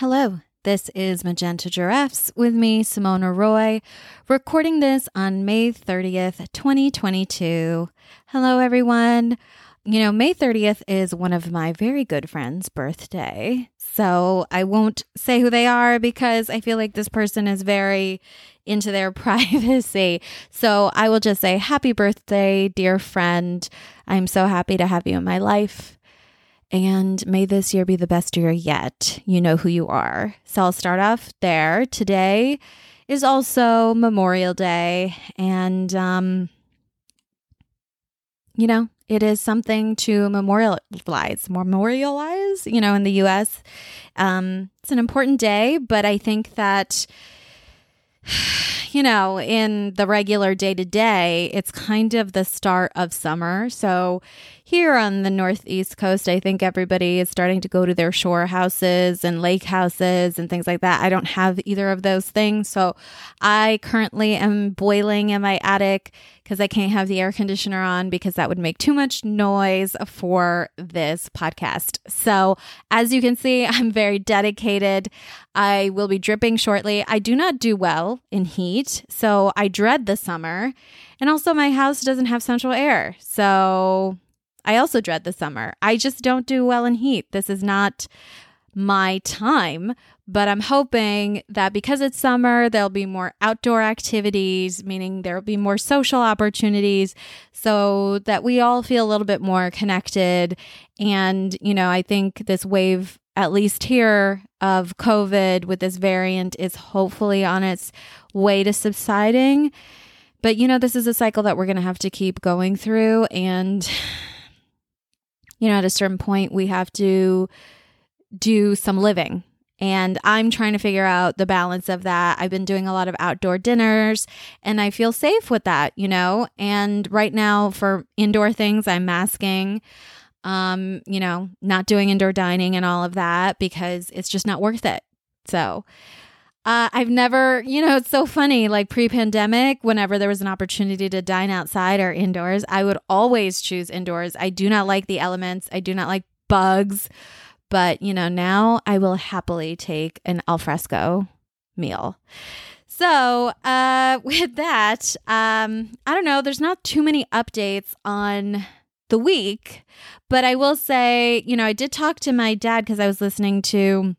Hello, this is Magenta Giraffes with me, Simona Roy, recording this on May 30th, 2022. Hello, everyone. You know, May 30th is one of my very good friends' birthday. So I won't say who they are because I feel like this person is very into their privacy. So I will just say, Happy birthday, dear friend. I'm so happy to have you in my life. And may this year be the best year yet. You know who you are. So I'll start off there. Today is also Memorial Day. And, um, you know, it is something to memorialize, memorialize, you know, in the US. Um, it's an important day, but I think that you know, in the regular day to day, it's kind of the start of summer. So, here on the Northeast coast, I think everybody is starting to go to their shore houses and lake houses and things like that. I don't have either of those things. So, I currently am boiling in my attic because I can't have the air conditioner on because that would make too much noise for this podcast. So, as you can see, I'm very dedicated. I will be dripping shortly. I do not do well in heat, so I dread the summer. And also, my house doesn't have central air. So, I also dread the summer. I just don't do well in heat. This is not my time. But I'm hoping that because it's summer, there'll be more outdoor activities, meaning there'll be more social opportunities so that we all feel a little bit more connected. And, you know, I think this wave, at least here, of COVID with this variant is hopefully on its way to subsiding. But, you know, this is a cycle that we're going to have to keep going through. And, you know, at a certain point, we have to do some living. And I'm trying to figure out the balance of that. I've been doing a lot of outdoor dinners and I feel safe with that, you know? And right now, for indoor things, I'm masking, um, you know, not doing indoor dining and all of that because it's just not worth it. So, uh, I've never, you know, it's so funny. Like pre pandemic, whenever there was an opportunity to dine outside or indoors, I would always choose indoors. I do not like the elements, I do not like bugs. But, you know, now I will happily take an alfresco meal. So, uh, with that, um, I don't know, there's not too many updates on the week, but I will say, you know, I did talk to my dad because I was listening to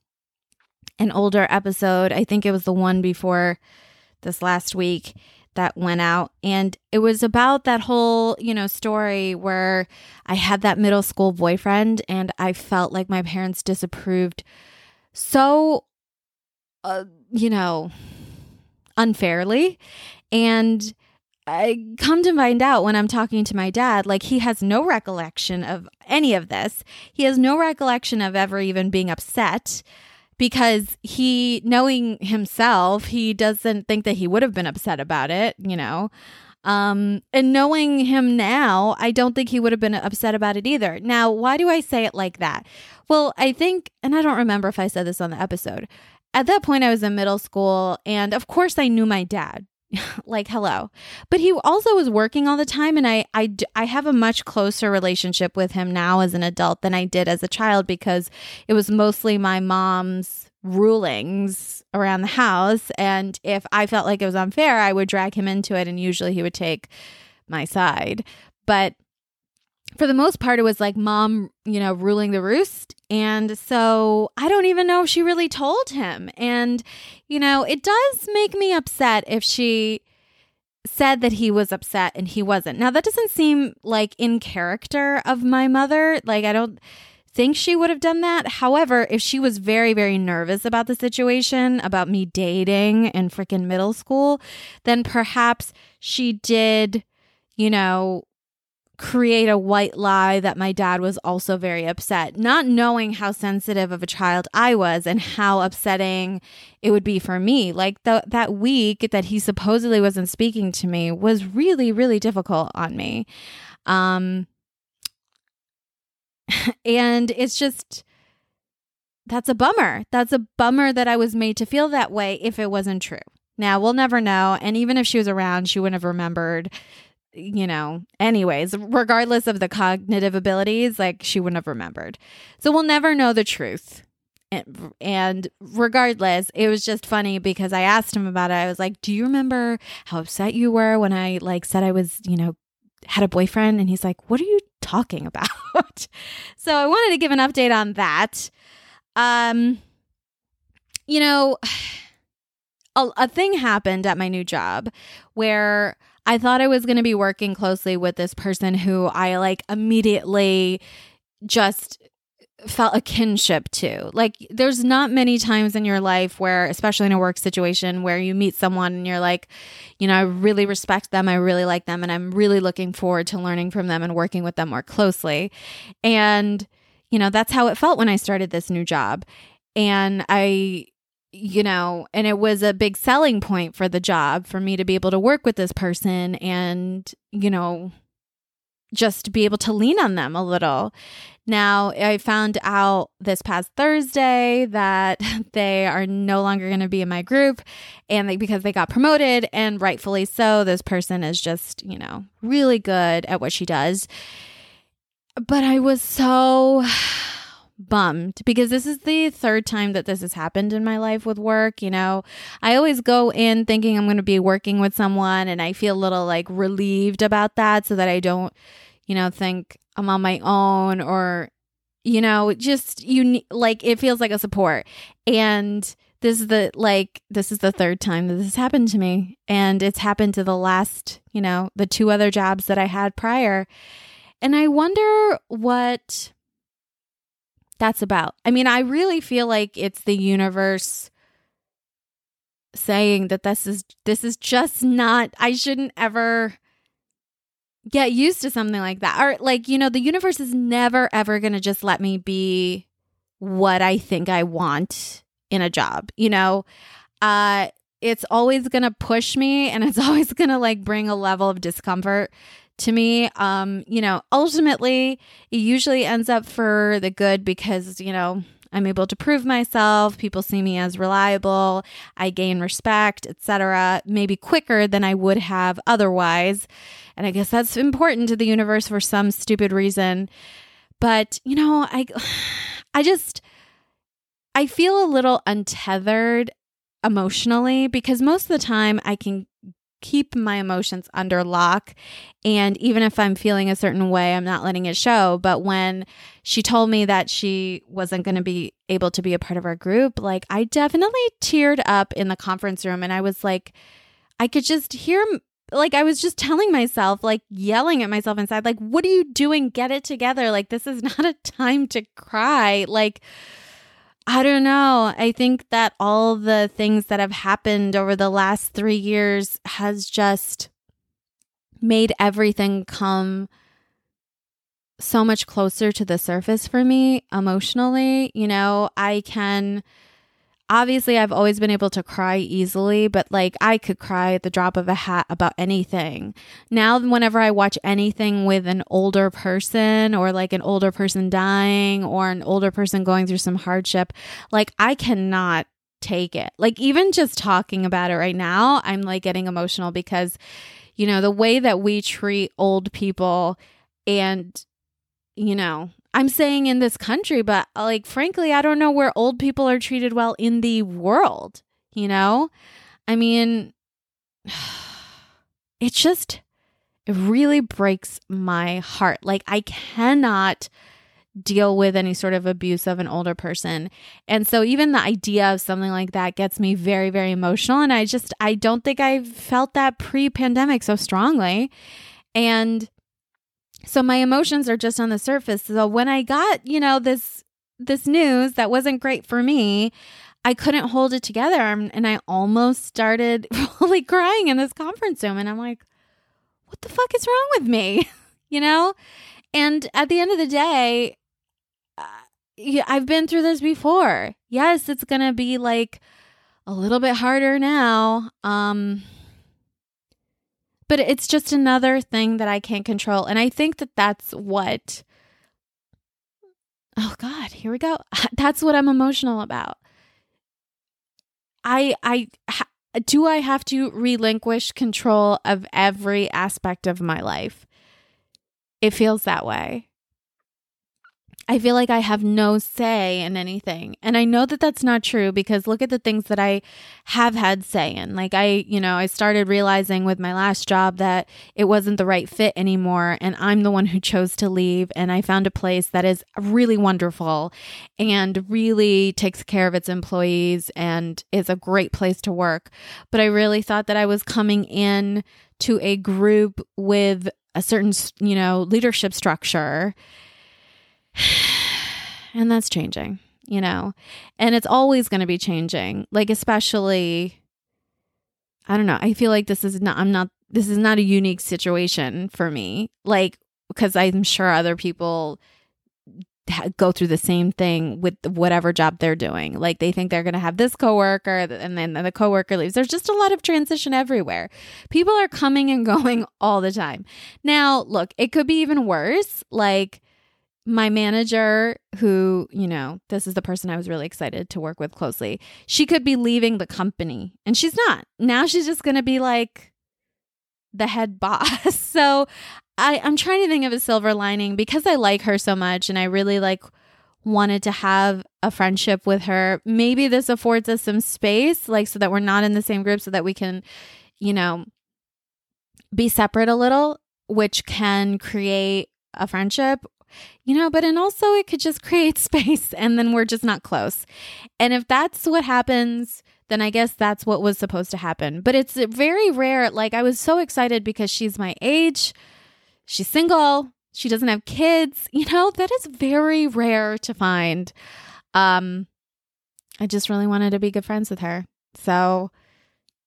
an older episode. I think it was the one before this last week that went out. And it was about that whole you know story where i had that middle school boyfriend and i felt like my parents disapproved. So uh, you know unfairly. And I come to find out when I'm talking to my dad, like he has no recollection of any of this. He has no recollection of ever even being upset because he knowing himself he doesn't think that he would have been upset about it you know? Um and knowing him now i don't think he would have been upset about it either. Now why do i say it like that? Well i think and i don't remember if i said this on the episode at that point i was in middle school and of course i knew my dad like hello. But he also was working all the time and I, I i have a much closer relationship with him now as an adult than i did as a child because it was mostly my mom's rulings around the house and if i felt like it was unfair i would drag him into it and usually he would take my side. But for the most part, it was like mom, you know, ruling the roost. And so I don't even know if she really told him. And, you know, it does make me upset if she said that he was upset and he wasn't. Now, that doesn't seem like in character of my mother. Like, I don't think she would have done that. However, if she was very, very nervous about the situation, about me dating in freaking middle school, then perhaps she did, you know, create a white lie that my dad was also very upset, not knowing how sensitive of a child I was and how upsetting it would be for me. Like the, that week that he supposedly wasn't speaking to me was really, really difficult on me. Um, and it's just, that's a bummer. That's a bummer that I was made to feel that way if it wasn't true. Now, we'll never know. And even if she was around, she wouldn't have remembered you know, anyways, regardless of the cognitive abilities, like she wouldn't have remembered. So we'll never know the truth. And, and regardless, it was just funny because I asked him about it. I was like, "Do you remember how upset you were when I like said I was, you know, had a boyfriend?" And he's like, "What are you talking about?" so I wanted to give an update on that. Um, you know, a, a thing happened at my new job where I thought I was going to be working closely with this person who I like immediately just felt a kinship to. Like, there's not many times in your life where, especially in a work situation, where you meet someone and you're like, you know, I really respect them, I really like them, and I'm really looking forward to learning from them and working with them more closely. And, you know, that's how it felt when I started this new job. And I, you know, and it was a big selling point for the job for me to be able to work with this person and, you know, just be able to lean on them a little. Now, I found out this past Thursday that they are no longer going to be in my group and they, because they got promoted and rightfully so, this person is just, you know, really good at what she does. But I was so bummed because this is the third time that this has happened in my life with work. You know, I always go in thinking I'm going to be working with someone and I feel a little like relieved about that so that I don't, you know, think I'm on my own or, you know, just you like it feels like a support. And this is the like this is the third time that this has happened to me and it's happened to the last, you know, the two other jobs that I had prior. And I wonder what that's about. I mean, I really feel like it's the universe saying that this is this is just not I shouldn't ever get used to something like that. Or like, you know, the universe is never ever going to just let me be what I think I want in a job, you know? Uh it's always going to push me and it's always going to like bring a level of discomfort to me um you know ultimately it usually ends up for the good because you know i'm able to prove myself people see me as reliable i gain respect etc maybe quicker than i would have otherwise. And i guess that's important to the universe for some stupid reason. But you know i i just i feel a little untethered emotionally because most of the time I can keep my emotions under lock. And even if I'm feeling a certain way, I'm not letting it show. But when she told me that she wasn't going to be able to be a part of our group, like I definitely teared up in the conference room and I was like, I could just hear like I was just telling myself, like yelling at myself inside, like, what are you doing? Get it together. Like, this is not a time to cry. Like, I don't know. I think that all the things that have happened over the last three years has just made everything come so much closer to the surface for me emotionally. You know, I can obviously I've always been able to cry easily, but like I could cry at the drop of a hat about anything. Now, whenever I watch anything with an older person or like an older person dying or an older person going through some hardship, like I cannot take it. Like even just talking about it right now, I'm like getting emotional because you know, the way that we treat old people and you know, I'm saying in this country, but like, frankly, I don't know where old people are treated well in the world, you know? I mean, it just, it really breaks my heart. Like, I cannot deal with any sort of abuse of an older person. And so even the idea of something like that gets me very very emotional and I just I don't think I felt that pre-pandemic so strongly. And so my emotions are just on the surface. So when I got, you know, this this news that wasn't great for me, I couldn't hold it together and I almost started really crying in this conference room and I'm like, what the fuck is wrong with me? you know? And at the end of the day, uh, I've been through this before. Yes, it's going to be like a little bit harder now. Um but it's just another thing that I can't control. And I think that that's what, oh God, here we go. That's what I'm emotional about. I, I, do I have to relinquish control of every aspect of my life? It feels that way. I feel like I have no say in anything. And I know that that's not true because look at the things that I have had say in. Like, I, you know, I started realizing with my last job that it wasn't the right fit anymore. And I'm the one who chose to leave. And I found a place that is really wonderful and really takes care of its employees and is a great place to work. But I really thought that I was coming in to a group with a certain, you know, leadership structure and that's changing, you know, and it's always going to be changing. Like, especially, I don't know. I feel like this is not, I'm not, this is not a unique situation for me. Like, because I'm sure other people go through the same thing with whatever job they're doing. Like they think they're going to have this coworker and then the coworker leaves. There's just a lot of transition everywhere. People are coming and going all the time. Now, look, it could be even worse. Like my manager, who, you know, this is the person I was really excited to work with closely, she could be leaving the company and she's not. Now she's just going to be like the head boss. so I, I'm trying to think of a silver lining because I like her so much and I really like wanted to have a friendship with her. Maybe this affords us some space, like so that we're not in the same group, so that we can, you know, be separate a little, which can create a friendship you know, but and also it could just create space and then we're just not close. And if that's what happens, then I guess that's what was supposed to happen. But it's very rare. Like I was so excited because she's my age, she's single, she doesn't have kids. You know, that is very rare to find. Um I just really wanted to be good friends with her. So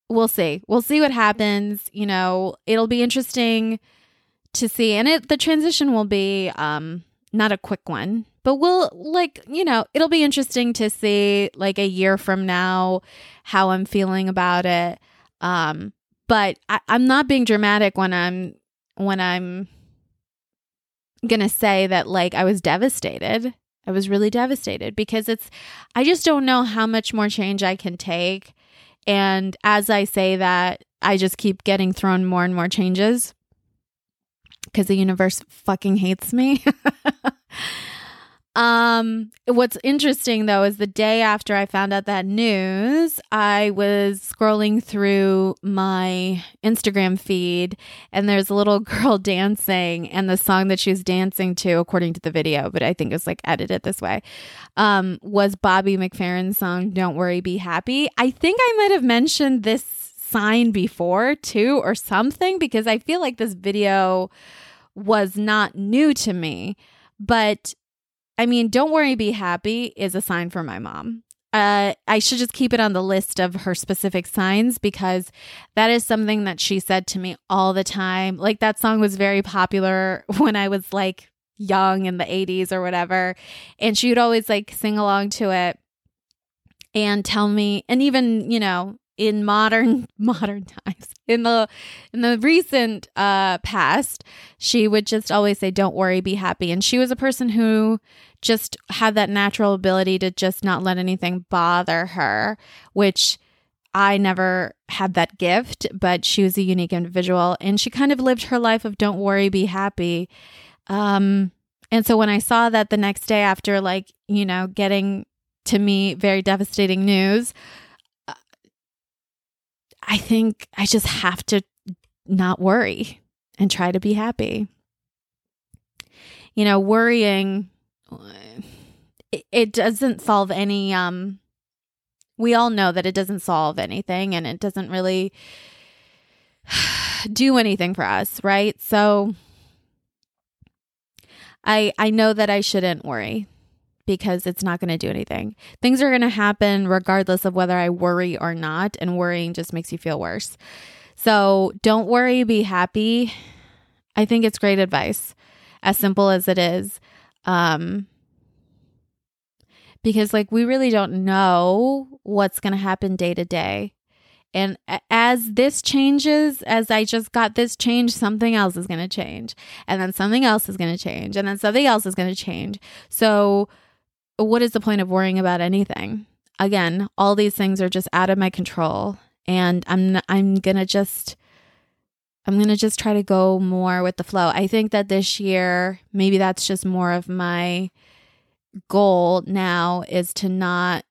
we'll see. We'll see what happens. You know, it'll be interesting to see and it the transition will be um not a quick one but we'll like you know it'll be interesting to see like a year from now how i'm feeling about it. Um but I, i'm not being dramatic when i'm when i'm gonna say that like i was devastated. I was really devastated because it's i just don't know how much more change i can take. And as i say that i just keep getting thrown more and more changes because the universe fucking hates me. um what's interesting though is the day after I found out that news, I was scrolling through my Instagram feed and there's a little girl dancing and the song that she was dancing to according to the video, but I think it was like edited this way. Um was Bobby McFerrin's song Don't Worry Be Happy. I think I might have mentioned this sign before too or something because I feel like this video was not new to me. But I mean, don't worry, be happy is a sign for my mom. Uh, I should just keep it on the list of her specific signs because that is something that she said to me all the time. Like that song was very popular when I was like young in the 80s or whatever. And she would always like sing along to it and tell me, and even, you know, in modern modern times. In the in the recent uh past she would just always say don't worry be happy. And she was a person who just had that natural ability to just not let anything bother her which I never had that gift but she was a unique individual and she kind of lived her life of don't worry be happy. Um and so when I saw that the next day after like you know getting to me very devastating news I think I just have to not worry and try to be happy. You know, worrying it, it doesn't solve any um we all know that it doesn't solve anything and it doesn't really do anything for us, right? So I I know that I shouldn't worry because it's not going to do anything. Things are going to happen regardless of whether I worry or not, and worrying just makes you feel worse. So don't worry, be happy. I think it's great advice, as simple as it is. Um, because, like, we really don't know what's going to happen day to day. And as this changes, as I just got this change, something else is going to change. And then something else is going to change. And then something else is going to change. So, what is the point of worrying about anything? Again, all these things are just out of my control and I'm I'm going to just I'm going to just try to go more with the flow. I think that this year maybe that's just more of my goal now is to not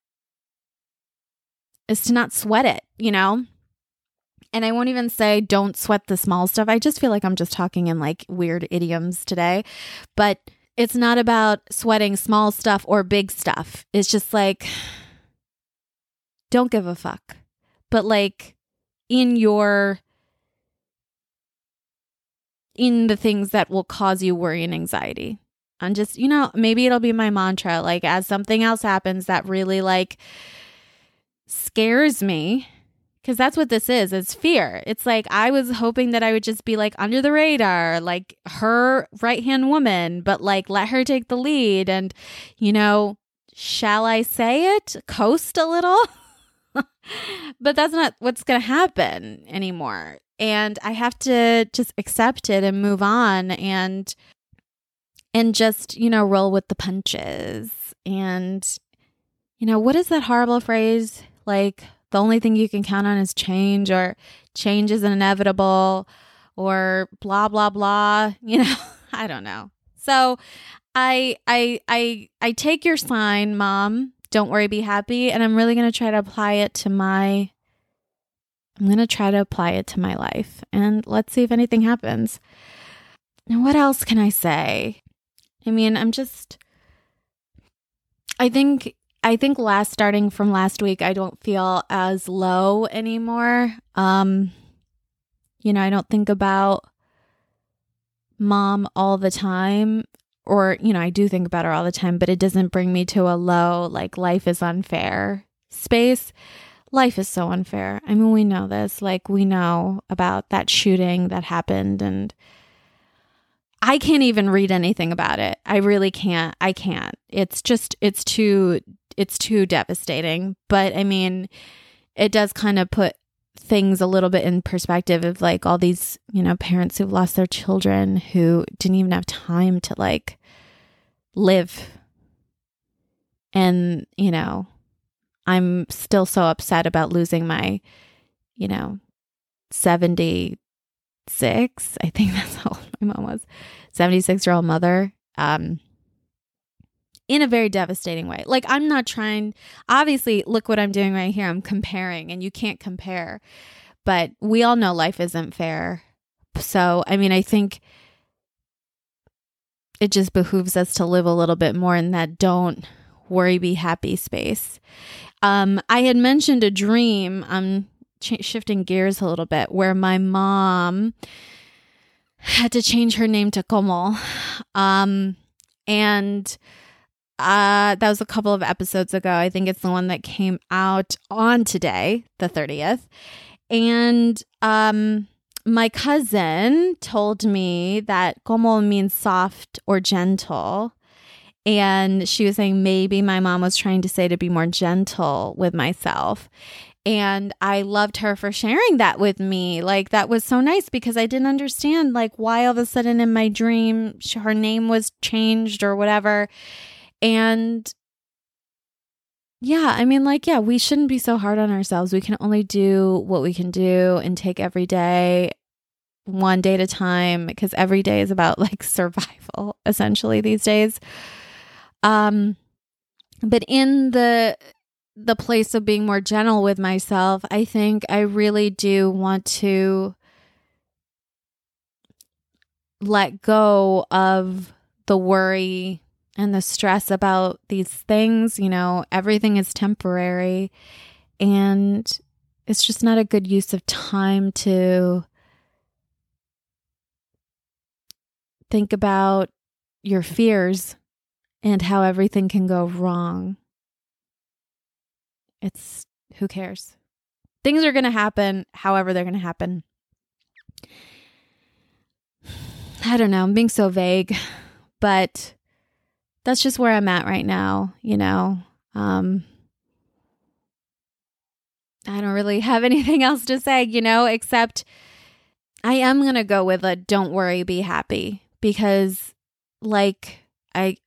is to not sweat it, you know? And I won't even say don't sweat the small stuff. I just feel like I'm just talking in like weird idioms today. But it's not about sweating small stuff or big stuff. It's just like, don't give a fuck. But like in your, in the things that will cause you worry and anxiety. And just, you know, maybe it'll be my mantra. Like, as something else happens that really like scares me, because that's what this is it's fear. It's like i was hoping that i would just be like under the radar like her right hand woman but like let her take the lead and you know shall i say it? Coast a little? But that's not what's going to happen anymore. And i have to just accept it and move on and and just you know roll with the punches. And you know what is that horrible phrase? Like the only thing you can count on is change or change is inevitable or blah blah blah you know i don't know. So i i i i take your sign mom. Don't worry be happy. And i'm really going to try to apply it to my i'm going to try to apply it to my life. And let's see if anything happens. And what else can i say? I mean i'm just i think I think last starting from last week, I don't feel as low anymore. Um, you know, I don't think about mom all the time, or, you know, I do think about her all the time, but it doesn't bring me to a low, like, life is unfair space. Life is so unfair. I mean, we know this. Like, we know about that shooting that happened, and I can't even read anything about it. I really can't. I can't. It's just, it's too it's too devastating. But I mean, it does kind of put things a little bit in perspective of like all these, you know, parents who've lost their children who didn't even have time to like live. And, you know, I'm still so upset about losing my, you know, 76, I think that's how old my mom was, 76 year old mother. Um, in a very devastating way. Like, I'm not trying, obviously, look what I'm doing right here. I'm comparing, and you can't compare. But we all know life isn't fair. So, I mean, I think it just behooves us to live a little bit more in that don't worry, be happy space. Um, I had mentioned a dream. I'm ch- shifting gears a little bit where my mom had to change her name to Como. Um, and uh, that was a couple of episodes ago. I think it's the one that came out on today, the 30th. And um, my cousin told me that como means soft or gentle. And she was saying maybe my mom was trying to say to be more gentle with myself. And I loved her for sharing that with me. Like, that was so nice because I didn't understand, like, why all of a sudden in my dream her name was changed or whatever. And yeah, I mean, like, yeah, we shouldn't be so hard on ourselves. We can only do what we can do and take every day one day at a time because every day is about like survival essentially these days. Um, but in the the place of being more gentle with myself, I think I really do want to let go of the worry and the stress about these things. You know, everything is temporary and it's just not a good use of time to think about your fears and how everything can go wrong. It's who cares? Things are going to happen however they're going to happen. I don't know. I'm being so vague, but that's just where I'm at right now, you know. Um I don't really have anything else to say, you know, except I am going to go with a don't worry, be happy because like I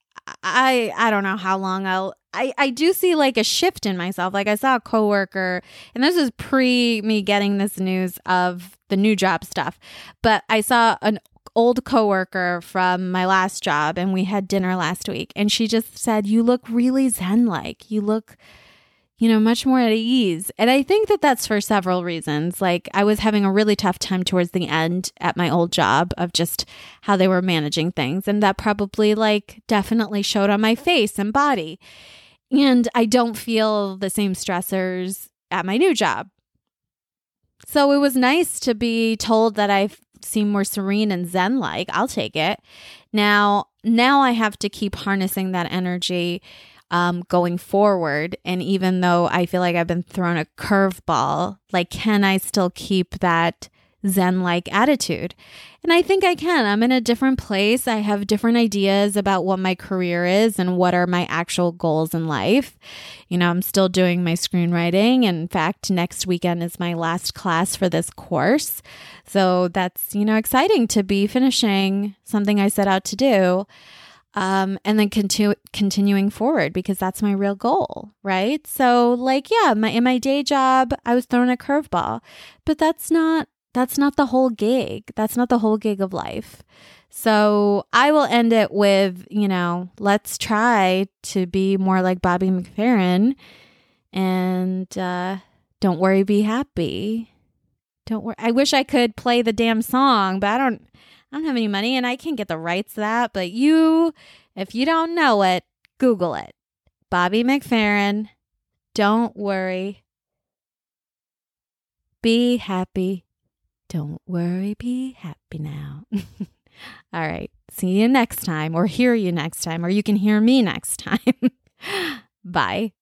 I I don't know how long I'll I, I do see like a shift in myself. Like I saw a coworker, and this is pre me getting this news of the new job stuff, but I saw an old coworker from my last job and we had dinner last week and she just said you look really zen like. You look you know, much more at ease. And I think that that's for several reasons. Like, I was having a really tough time towards the end at my old job of just how they were managing things. And that probably, like, definitely showed on my face and body. And I don't feel the same stressors at my new job. So it was nice to be told that I seem more serene and zen like. I'll take it. Now, now I have to keep harnessing that energy um, going forward. And even though I feel like I've been thrown a curveball, like, can I still keep that Zen like attitude? And I think I can. I'm in a different place. I have different ideas about what my career is and what are my actual goals in life. You know, I'm still doing my screenwriting. In fact, next weekend is my last class for this course. So that's, you know, exciting to be finishing something I set out to do um, and then continue continuing forward because that's my real goal, right? So, like, yeah, my in my day job, I was thrown a curveball, but that's not that's not the whole gig. That's not the whole gig of life. So I will end it with, you know, let's try to be more like Bobby McFerrin, and uh, don't worry, be happy. Don't worry. I wish I could play the damn song, but I don't. I don't have any money and I can't get the rights to that. But you, if you don't know it, Google it. Bobby McFerrin. Don't worry. Be happy. Don't worry. Be happy now. All right. See you next time, or hear you next time, or you can hear me next time. Bye.